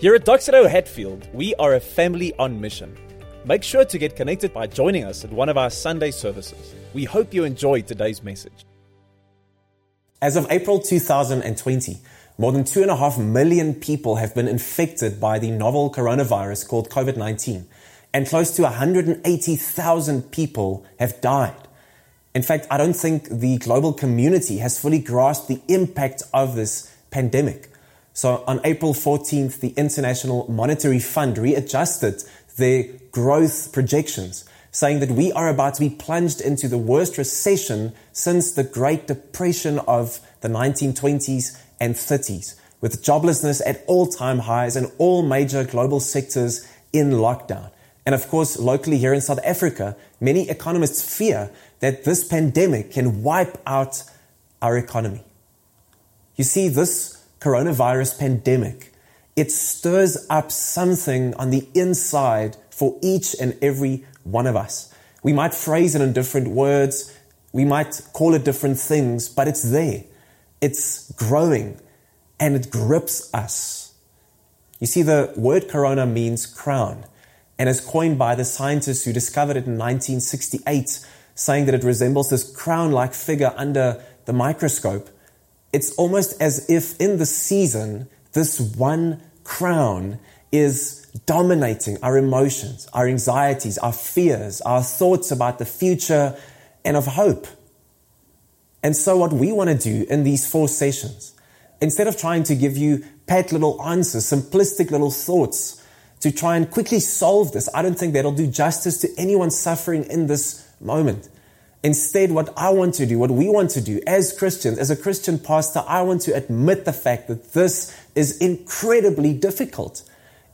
Here at Doxa Deo Hatfield, we are a family on mission. Make sure to get connected by joining us at one of our Sunday services. We hope you enjoyed today's message. As of April 2020, more than 2.5 million people have been infected by the novel coronavirus called COVID 19, and close to 180,000 people have died. In fact, I don't think the global community has fully grasped the impact of this pandemic. So on April 14th, the International Monetary Fund readjusted their growth projections, saying that we are about to be plunged into the worst recession since the Great Depression of the 1920s and 30s, with joblessness at all time highs and all major global sectors in lockdown. And of course, locally here in South Africa, many economists fear that this pandemic can wipe out our economy. You see, this coronavirus pandemic, it stirs up something on the inside for each and every one of us. We might phrase it in different words, we might call it different things, but it's there. It's growing and it grips us. You see, the word corona means crown and is coined by the scientists who discovered it in 1968, saying that it resembles this crown like figure under the microscope. It's almost as if in the season, this one crown is dominating our emotions, our anxieties, our fears, our thoughts about the future, and of hope. And so, what we want to do in these four sessions, instead of trying to give you pat little answers, simplistic little thoughts to try and quickly solve this, I don't think that'll do justice to anyone suffering in this moment. Instead, what I want to do, what we want to do as Christians, as a Christian pastor, I want to admit the fact that this is incredibly difficult.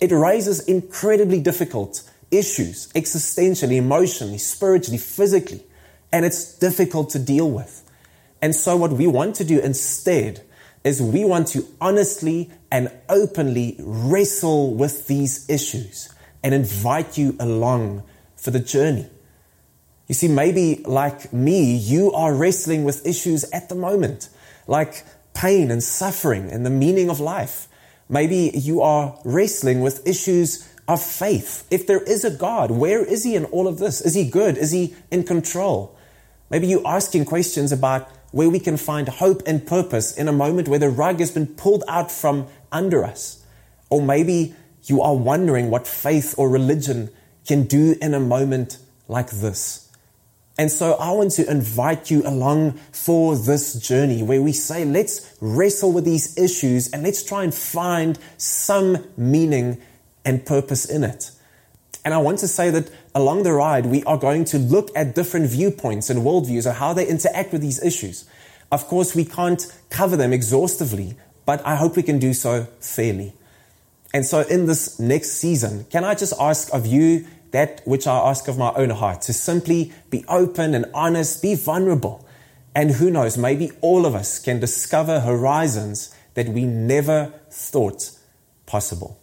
It raises incredibly difficult issues, existentially, emotionally, spiritually, physically, and it's difficult to deal with. And so, what we want to do instead is we want to honestly and openly wrestle with these issues and invite you along for the journey. You see, maybe like me, you are wrestling with issues at the moment, like pain and suffering and the meaning of life. Maybe you are wrestling with issues of faith. If there is a God, where is He in all of this? Is He good? Is He in control? Maybe you're asking questions about where we can find hope and purpose in a moment where the rug has been pulled out from under us. Or maybe you are wondering what faith or religion can do in a moment like this. And so I want to invite you along for this journey where we say, let's wrestle with these issues and let's try and find some meaning and purpose in it. And I want to say that along the ride, we are going to look at different viewpoints and worldviews of how they interact with these issues. Of course, we can't cover them exhaustively, but I hope we can do so fairly. And so, in this next season, can I just ask of you that which I ask of my own heart to simply be open and honest, be vulnerable. And who knows, maybe all of us can discover horizons that we never thought possible.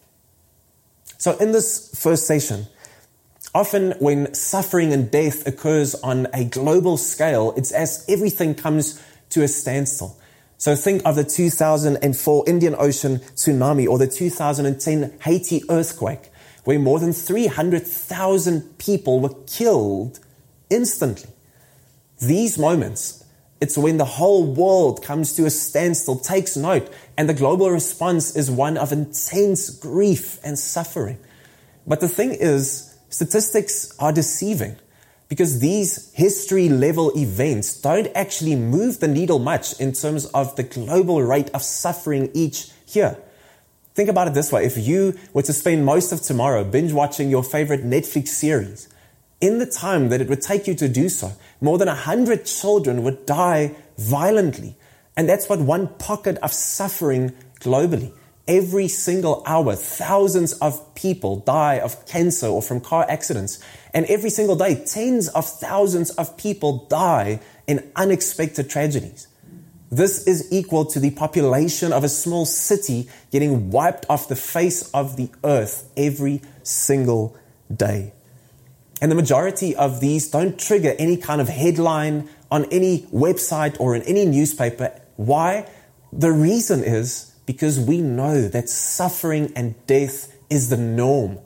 So, in this first session, Often, when suffering and death occurs on a global scale, it's as everything comes to a standstill. So think of the 2004 Indian Ocean tsunami or the 2010 Haiti earthquake, where more than 300,000 people were killed instantly. These moments, it's when the whole world comes to a standstill, takes note, and the global response is one of intense grief and suffering. But the thing is, Statistics are deceiving because these history level events don't actually move the needle much in terms of the global rate of suffering each year. Think about it this way. If you were to spend most of tomorrow binge watching your favorite Netflix series, in the time that it would take you to do so, more than 100 children would die violently. And that's what one pocket of suffering globally. Every single hour, thousands of people die of cancer or from car accidents. And every single day, tens of thousands of people die in unexpected tragedies. This is equal to the population of a small city getting wiped off the face of the earth every single day. And the majority of these don't trigger any kind of headline on any website or in any newspaper. Why? The reason is because we know that suffering and death is the norm.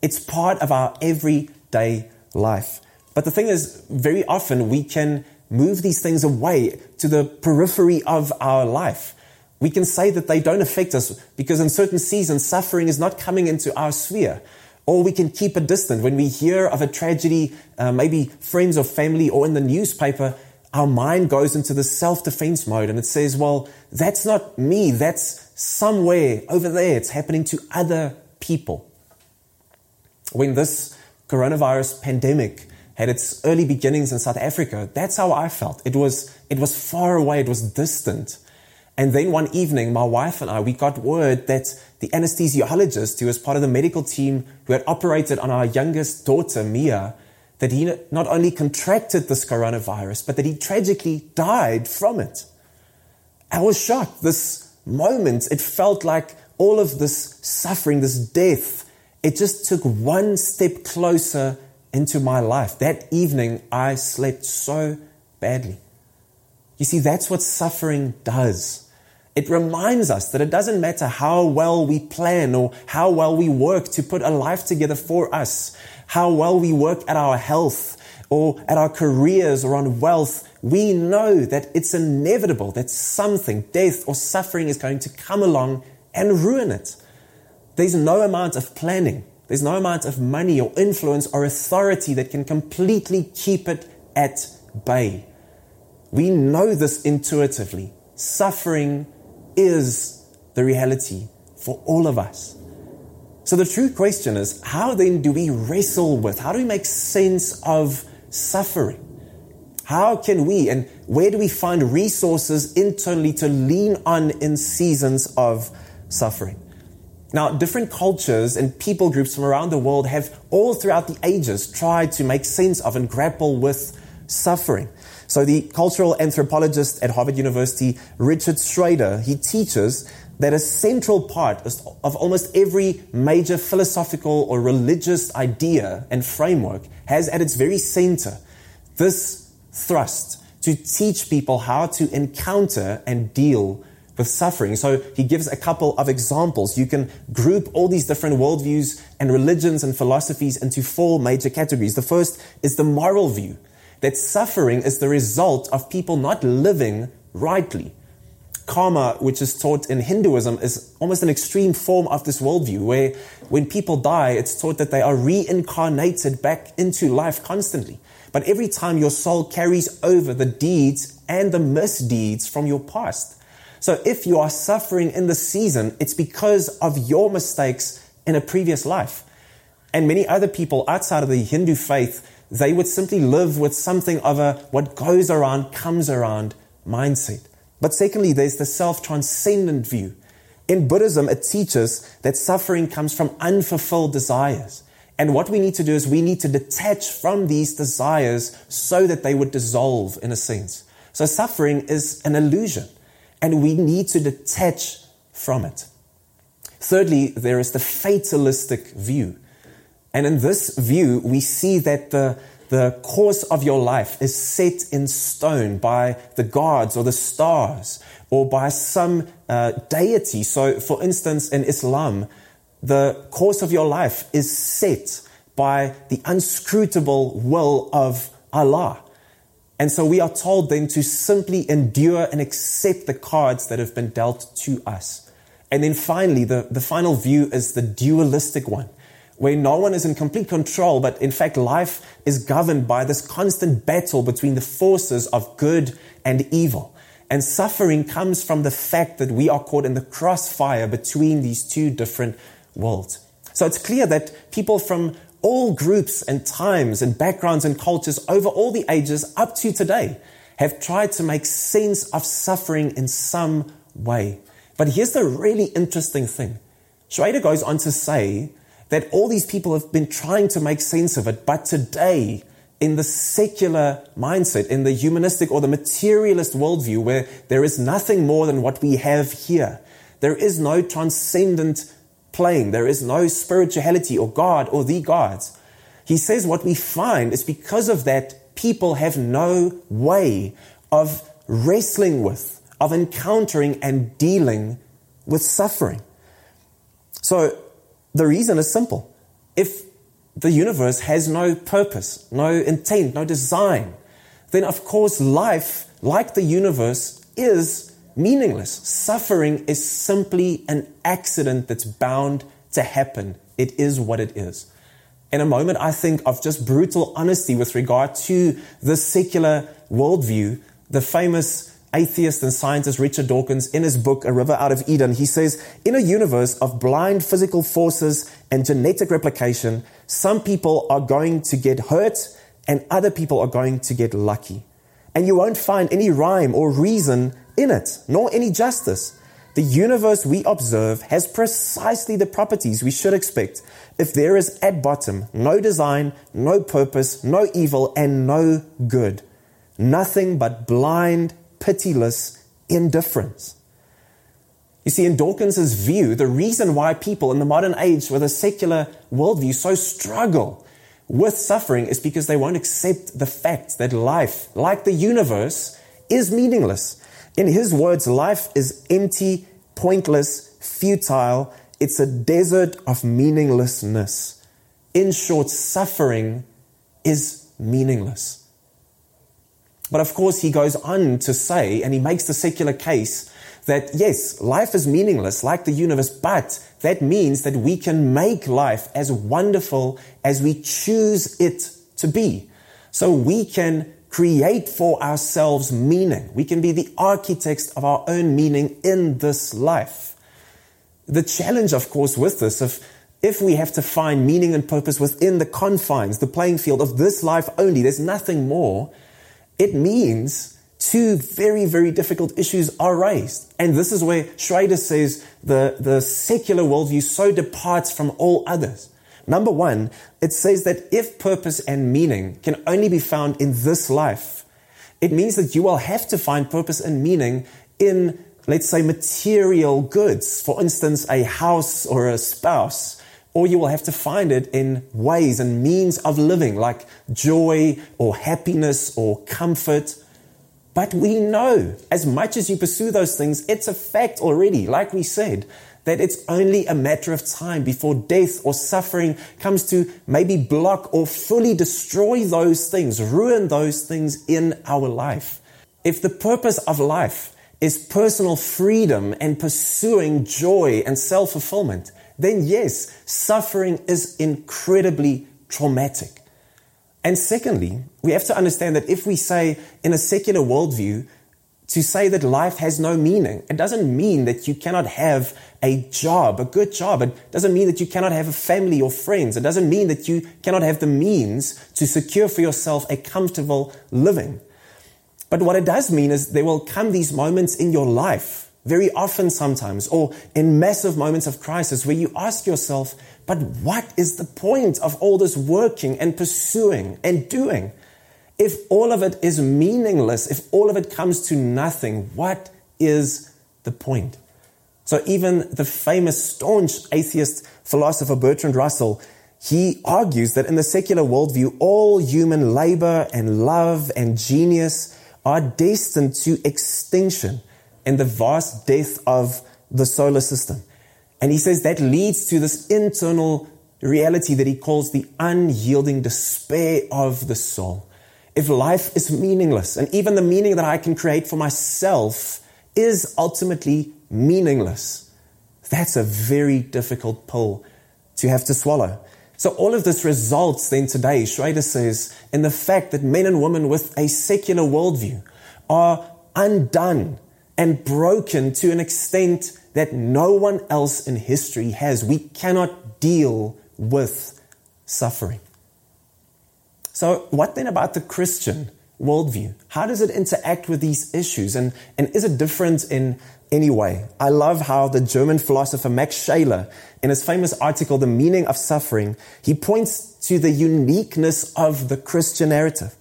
It's part of our everyday life. But the thing is, very often we can move these things away to the periphery of our life. We can say that they don't affect us because in certain seasons, suffering is not coming into our sphere. Or we can keep it distant. When we hear of a tragedy, uh, maybe friends or family or in the newspaper, our mind goes into the self defense mode and it says, well, that's not me. That's somewhere over there. It's happening to other people. When this coronavirus pandemic had its early beginnings in South Africa, that's how I felt. It was, it was far away, it was distant. And then one evening, my wife and I, we got word that the anesthesiologist who was part of the medical team who had operated on our youngest daughter, Mia, that he not only contracted this coronavirus, but that he tragically died from it. I was shocked. This moment, it felt like all of this suffering, this death, it just took one step closer into my life. That evening, I slept so badly. You see, that's what suffering does. It reminds us that it doesn't matter how well we plan or how well we work to put a life together for us, how well we work at our health or at our careers or on wealth. We know that it's inevitable that something, death or suffering is going to come along and ruin it. There's no amount of planning there's no amount of money or influence or authority that can completely keep it at bay. We know this intuitively. Suffering is the reality for all of us. So the true question is how then do we wrestle with, how do we make sense of suffering? How can we and where do we find resources internally to lean on in seasons of suffering? Now, different cultures and people groups from around the world have all throughout the ages tried to make sense of and grapple with suffering. So the cultural anthropologist at Harvard University, Richard Shweder, he teaches that a central part of almost every major philosophical or religious idea and framework has at its very center this thrust to teach people how to encounter and deal with suffering. So he gives a couple of examples. You can group all these different worldviews and religions and philosophies into four major categories. The first is the moral view that suffering is the result of people not living rightly. Karma, which is taught in Hinduism, is almost an extreme form of this worldview where when people die, it's taught that they are reincarnated back into life constantly. But every time your soul carries over the deeds and the misdeeds from your past. So if you are suffering in the season, it's because of your mistakes in a previous life. And many other people outside of the Hindu faith, they would simply live with something of a what goes around comes around mindset. But secondly, there's the self transcendent view. In Buddhism, it teaches that suffering comes from unfulfilled desires. And what we need to do is we need to detach from these desires so that they would dissolve in a sense. So suffering is an illusion and we need to detach from it. Thirdly, there is the fatalistic view. And in this view, we see that the, the course of your life is set in stone by the gods or the stars or by some uh, deity. So, for instance, in Islam, the course of your life is set by the unscrutable will of Allah. And so we are told then to simply endure and accept the cards that have been dealt to us. And then finally, the, the final view is the dualistic one, where no one is in complete control, but in fact, life is governed by this constant battle between the forces of good and evil. And suffering comes from the fact that we are caught in the crossfire between these two different worlds. So it's clear that people from all groups and times and backgrounds and cultures over all the ages up to today have tried to make sense of suffering in some way. But here's the really interesting thing. Shweder goes on to say that all these people have been trying to make sense of it, but today, in the secular mindset, in the humanistic or the materialist worldview, where there is nothing more than what we have here, there is no transcendent playing. There is no spirituality or God or the gods. He says what we find is because of that, people have no way of wrestling with, of encountering and dealing with suffering. So the reason is simple. If the universe has no purpose, no intent, no design, then of course life, like the universe, is meaningless. Suffering is simply an accident that's bound to happen. It is what it is. In a moment, I think of just brutal honesty with regard to the secular worldview. The famous atheist and scientist Richard Dawkins, in his book, A River Out of Eden, he says, In a universe of blind physical forces and genetic replication, some people are going to get hurt and other people are going to get lucky. And you won't find any rhyme or reason in it, nor any justice. The universe we observe has precisely the properties we should expect if there is at bottom no design, no purpose, no evil, and no good. Nothing but blind, pitiless indifference. You see, in Dawkins' view, the reason why people in the modern age with a secular worldview so struggle with suffering is because they won't accept the fact that life, like the universe, is meaningless in his words, life is empty, pointless, futile. It's a desert of meaninglessness. In short, suffering is meaningless. But of course, he goes on to say, and he makes the secular case, that yes, life is meaningless like the universe, but that means that we can make life as wonderful as we choose it to be. So we can create for ourselves meaning. We can be the architects of our own meaning in this life. The challenge, of course, with this, if, if we have to find meaning and purpose within the confines, the playing field of this life only, there's nothing more, it means two very, very difficult issues are raised. And this is where Shweder says the, the secular worldview so departs from all others. Number one, it says that if purpose and meaning can only be found in this life, it means that you will have to find purpose and meaning in, let's say, material goods. For instance, a house or a spouse. Or you will have to find it in ways and means of living like joy or happiness or comfort. But we know as much as you pursue those things, it's a fact already, like we said, that it's only a matter of time before death or suffering comes to maybe block or fully destroy those things, ruin those things in our life. If the purpose of life is personal freedom and pursuing joy and self fulfillment, then yes, suffering is incredibly traumatic. And secondly, we have to understand that if we say in a secular worldview to say that life has no meaning. It doesn't mean that you cannot have a job, a good job. It doesn't mean that you cannot have a family or friends. It doesn't mean that you cannot have the means to secure for yourself a comfortable living. But what it does mean is there will come these moments in your life, very often sometimes, or in massive moments of crisis where you ask yourself, but what is the point of all this working and pursuing and doing? If all of it is meaningless, if all of it comes to nothing, what is the point? So even the famous staunch atheist philosopher Bertrand Russell, he argues that in the secular worldview, all human labor and love and genius are destined to extinction in the vast death of the solar system. And he says that leads to this internal reality that he calls the unyielding despair of the soul if life is meaningless and even the meaning that I can create for myself is ultimately meaningless, that's a very difficult pill to have to swallow. So all of this results then today, Shweder says, in the fact that men and women with a secular worldview are undone and broken to an extent that no one else in history has. We cannot deal with suffering. So, what then about the Christian worldview? How does it interact with these issues? And, and is it different in any way? I love how the German philosopher Max Scheler, in his famous article, The Meaning of Suffering, he points to the uniqueness of the Christian narrative.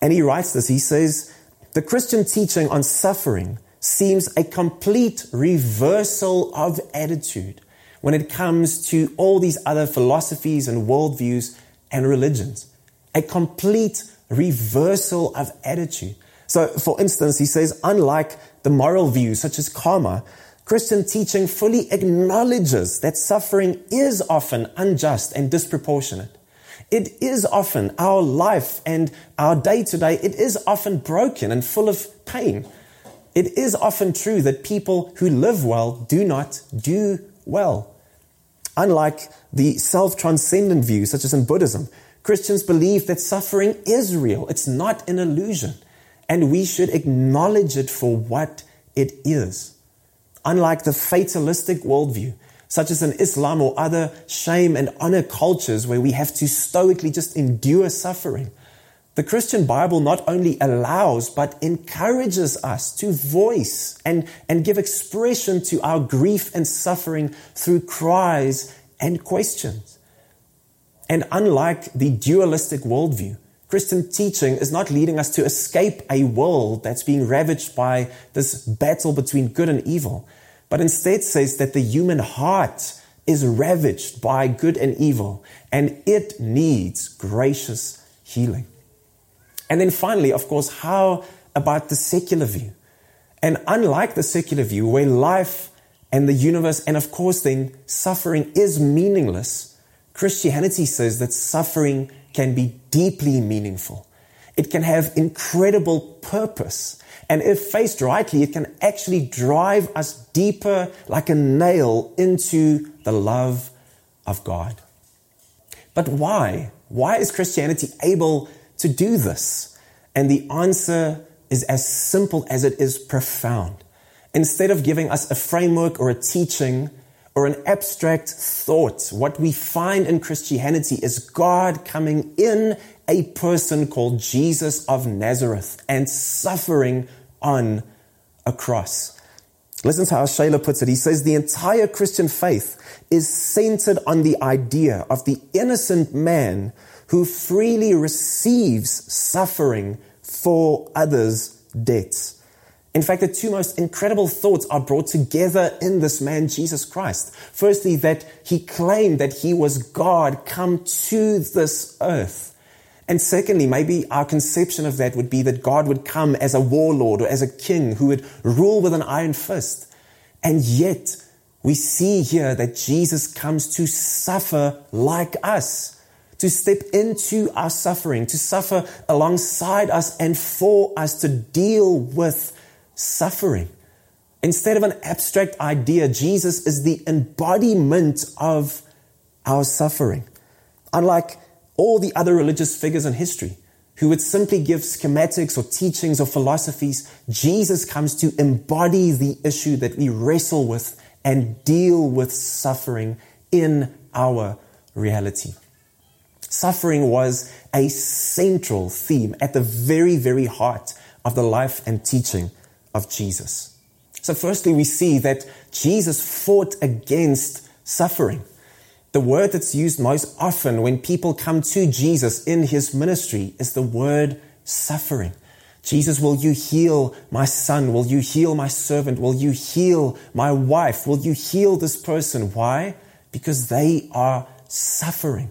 And he writes this he says, The Christian teaching on suffering seems a complete reversal of attitude when it comes to all these other philosophies and worldviews and religions a complete reversal of attitude. So, for instance, he says, unlike the moral views such as karma, Christian teaching fully acknowledges that suffering is often unjust and disproportionate. It is often our life and our day to day, it is often broken and full of pain. It is often true that people who live well do not do well. Unlike the self transcendent view, such as in Buddhism, Christians believe that suffering is real, it's not an illusion, and we should acknowledge it for what it is. Unlike the fatalistic worldview, such as in Islam or other shame and honor cultures where we have to stoically just endure suffering, the Christian Bible not only allows but encourages us to voice and, and give expression to our grief and suffering through cries and questions. And unlike the dualistic worldview, Christian teaching is not leading us to escape a world that's being ravaged by this battle between good and evil, but instead says that the human heart is ravaged by good and evil, and it needs gracious healing. And then finally, of course, how about the secular view? And unlike the secular view, where life and the universe, and of course, then suffering is meaningless, Christianity says that suffering can be deeply meaningful. It can have incredible purpose. And if faced rightly, it can actually drive us deeper like a nail into the love of God. But why? Why is Christianity able to do this? And the answer is as simple as it is profound. Instead of giving us a framework or a teaching or an abstract thought, what we find in Christianity is God coming in a person called Jesus of Nazareth and suffering on a cross. Listen to how Scheler puts it. He says the entire Christian faith is centered on the idea of the innocent man who freely receives suffering for others' debts. In fact, the two most incredible thoughts are brought together in this man, Jesus Christ. Firstly, that he claimed that he was God come to this earth. And secondly, maybe our conception of that would be that God would come as a warlord or as a king who would rule with an iron fist. And yet, we see here that Jesus comes to suffer like us to step into our suffering, to suffer alongside us and for us to deal with suffering. Instead of an abstract idea, Jesus is the embodiment of our suffering. Unlike all the other religious figures in history who would simply give schematics or teachings or philosophies, Jesus comes to embody the issue that we wrestle with and deal with suffering in our reality. Suffering was a central theme at the very, very heart of the life and teaching of Jesus. So, firstly, we see that Jesus fought against suffering. The word that's used most often when people come to Jesus in his ministry is the word suffering. Jesus, will you heal my son? Will you heal my servant? Will you heal my wife? Will you heal this person? Why? Because they are suffering.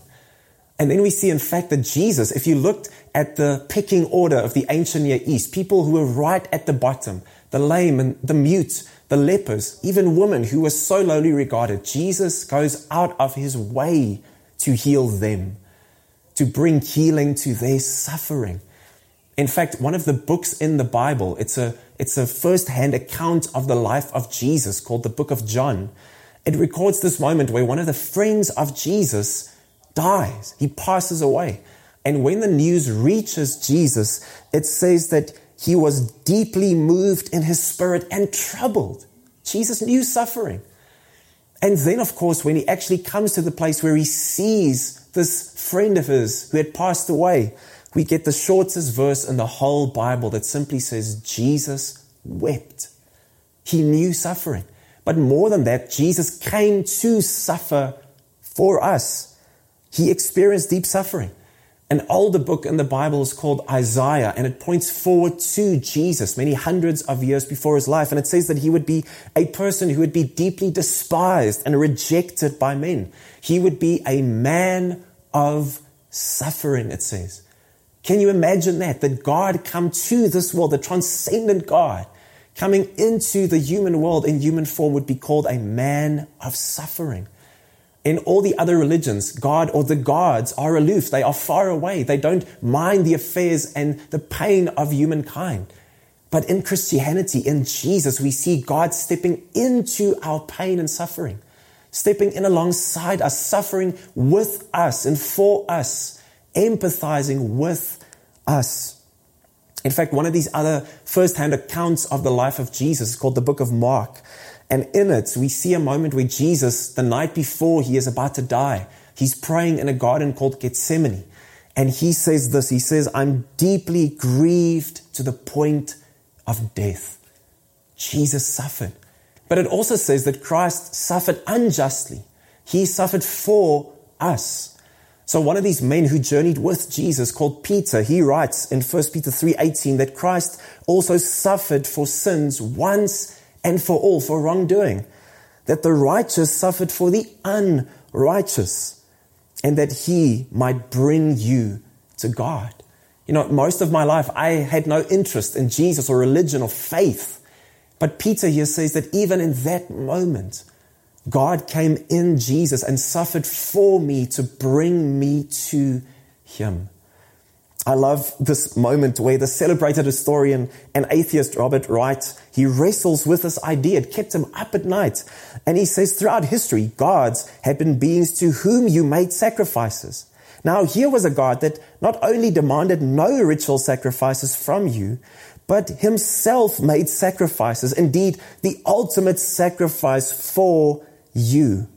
And then we see, in fact, that Jesus, if you looked at the pecking order of the ancient Near East, people who were right at the bottom, the lame and the mute, the lepers, even women who were so lowly regarded, Jesus goes out of his way to heal them, to bring healing to their suffering. In fact, one of the books in the Bible, it's a, it's a first-hand account of the life of Jesus called the book of John. It records this moment where one of the friends of Jesus dies, he passes away. And when the news reaches Jesus, it says that he was deeply moved in his spirit and troubled. Jesus knew suffering. And then, of course, when he actually comes to the place where he sees this friend of his who had passed away, we get the shortest verse in the whole Bible that simply says, Jesus wept. He knew suffering. But more than that, Jesus came to suffer for us. He experienced deep suffering. An older book in the Bible is called Isaiah, and it points forward to Jesus many hundreds of years before his life. And it says that he would be a person who would be deeply despised and rejected by men. He would be a man of suffering, it says. Can you imagine that? That God come to this world, the transcendent God, coming into the human world in human form would be called a man of suffering. In all the other religions, God or the gods are aloof. They are far away. They don't mind the affairs and the pain of humankind. But in Christianity, in Jesus, we see God stepping into our pain and suffering, stepping in alongside us, suffering with us and for us, empathizing with us. In fact, one of these other first hand accounts of the life of Jesus is called the book of Mark. And in it, we see a moment where Jesus, the night before he is about to die, he's praying in a garden called Gethsemane. And he says this He says, I'm deeply grieved to the point of death. Jesus suffered. But it also says that Christ suffered unjustly. He suffered for us. So one of these men who journeyed with Jesus called Peter, he writes in 1 Peter 3:18 that Christ also suffered for sins once and for all for wrongdoing, that the righteous suffered for the unrighteous, and that he might bring you to God. You know, most of my life I had no interest in Jesus or religion or faith. But Peter here says that even in that moment, God came in Jesus and suffered for me to bring me to Him. I love this moment where the celebrated historian and atheist Robert Wright, he wrestles with this idea. It kept him up at night. And he says throughout history, gods have been beings to whom you made sacrifices. Now here was a God that not only demanded no ritual sacrifices from you, but himself made sacrifices. Indeed, the ultimate sacrifice for you.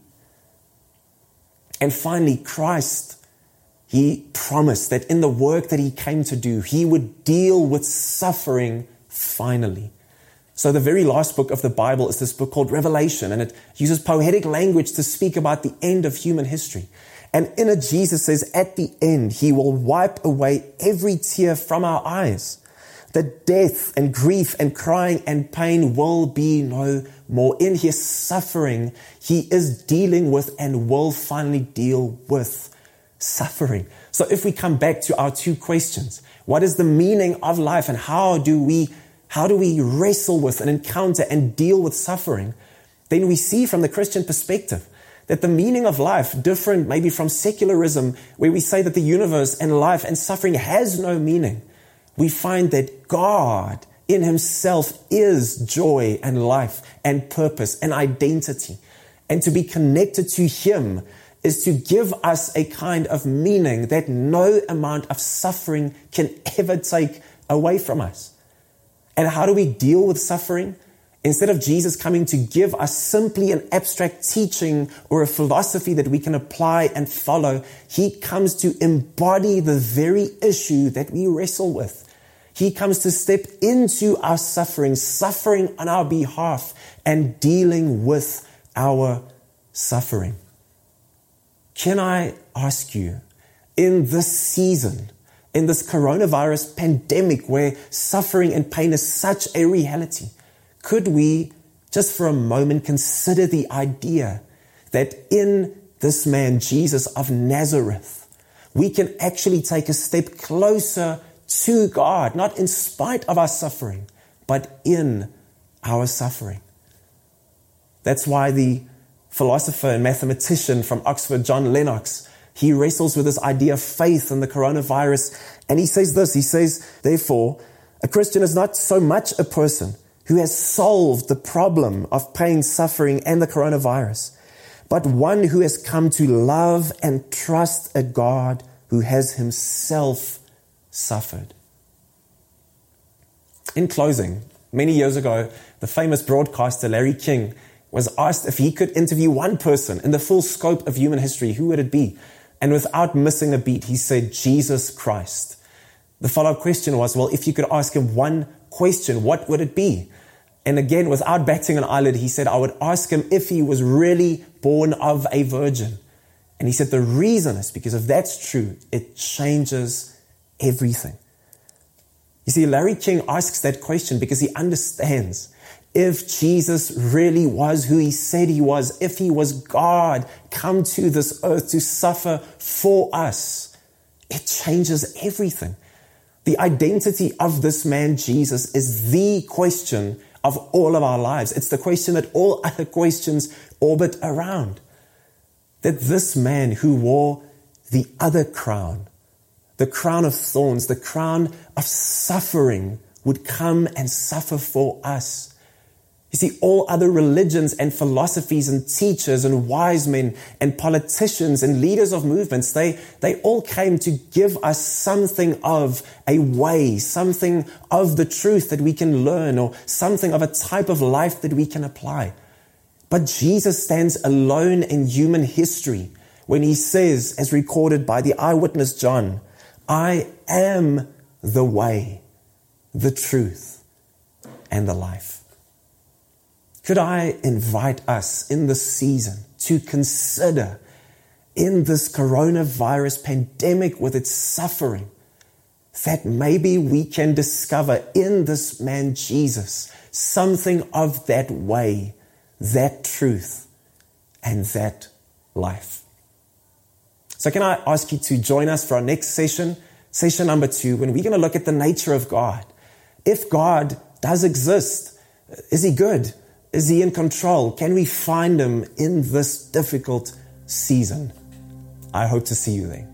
And finally, Christ, he promised that in the work that he came to do, he would deal with suffering finally. So, the very last book of the Bible is this book called Revelation, and it uses poetic language to speak about the end of human history. And in it, Jesus says, at the end, he will wipe away every tear from our eyes that death and grief and crying and pain will be no more. In his suffering, he is dealing with and will finally deal with suffering. So if we come back to our two questions, what is the meaning of life and how do we, how do we wrestle with and encounter and deal with suffering? Then we see from the Christian perspective that the meaning of life, different maybe from secularism, where we say that the universe and life and suffering has no meaning we find that God in Himself is joy and life and purpose and identity. And to be connected to Him is to give us a kind of meaning that no amount of suffering can ever take away from us. And how do we deal with suffering? Instead of Jesus coming to give us simply an abstract teaching or a philosophy that we can apply and follow, he comes to embody the very issue that we wrestle with. He comes to step into our suffering, suffering on our behalf, and dealing with our suffering. Can I ask you, in this season, in this coronavirus pandemic where suffering and pain is such a reality, could we just for a moment consider the idea that in this man, Jesus of Nazareth, we can actually take a step closer to God, not in spite of our suffering, but in our suffering. That's why the philosopher and mathematician from Oxford, John Lennox, he wrestles with this idea of faith in the coronavirus. And he says this, he says, therefore, a Christian is not so much a person who has solved the problem of pain, suffering, and the coronavirus, but one who has come to love and trust a God who has himself suffered. In closing, many years ago, the famous broadcaster Larry King was asked if he could interview one person in the full scope of human history, who would it be? And without missing a beat, he said, Jesus Christ. The follow up question was, well, if you could ask him one question, what would it be? And again, without batting an eyelid, he said, I would ask him if he was really born of a virgin. And he said, the reason is because if that's true, it changes everything. You see, Larry King asks that question because he understands if Jesus really was who he said he was, if he was God come to this earth to suffer for us, it changes everything. The identity of this man, Jesus, is the question of all of our lives. It's the question that all other questions orbit around. That this man who wore the other crown, the crown of thorns, the crown of suffering, would come and suffer for us. You see, all other religions and philosophies and teachers and wise men and politicians and leaders of movements, they, they all came to give us something of a way, something of the truth that we can learn or something of a type of life that we can apply. But Jesus stands alone in human history when he says, as recorded by the eyewitness John, I am the way, the truth, and the life. Could I invite us in this season to consider in this coronavirus pandemic with its suffering that maybe we can discover in this man Jesus something of that way, that truth, and that life. So, can I ask you to join us for our next session, session number two, when we're going to look at the nature of God? If God does exist, is he good? Is He in control? Can we find Him in this difficult season? I hope to see you there.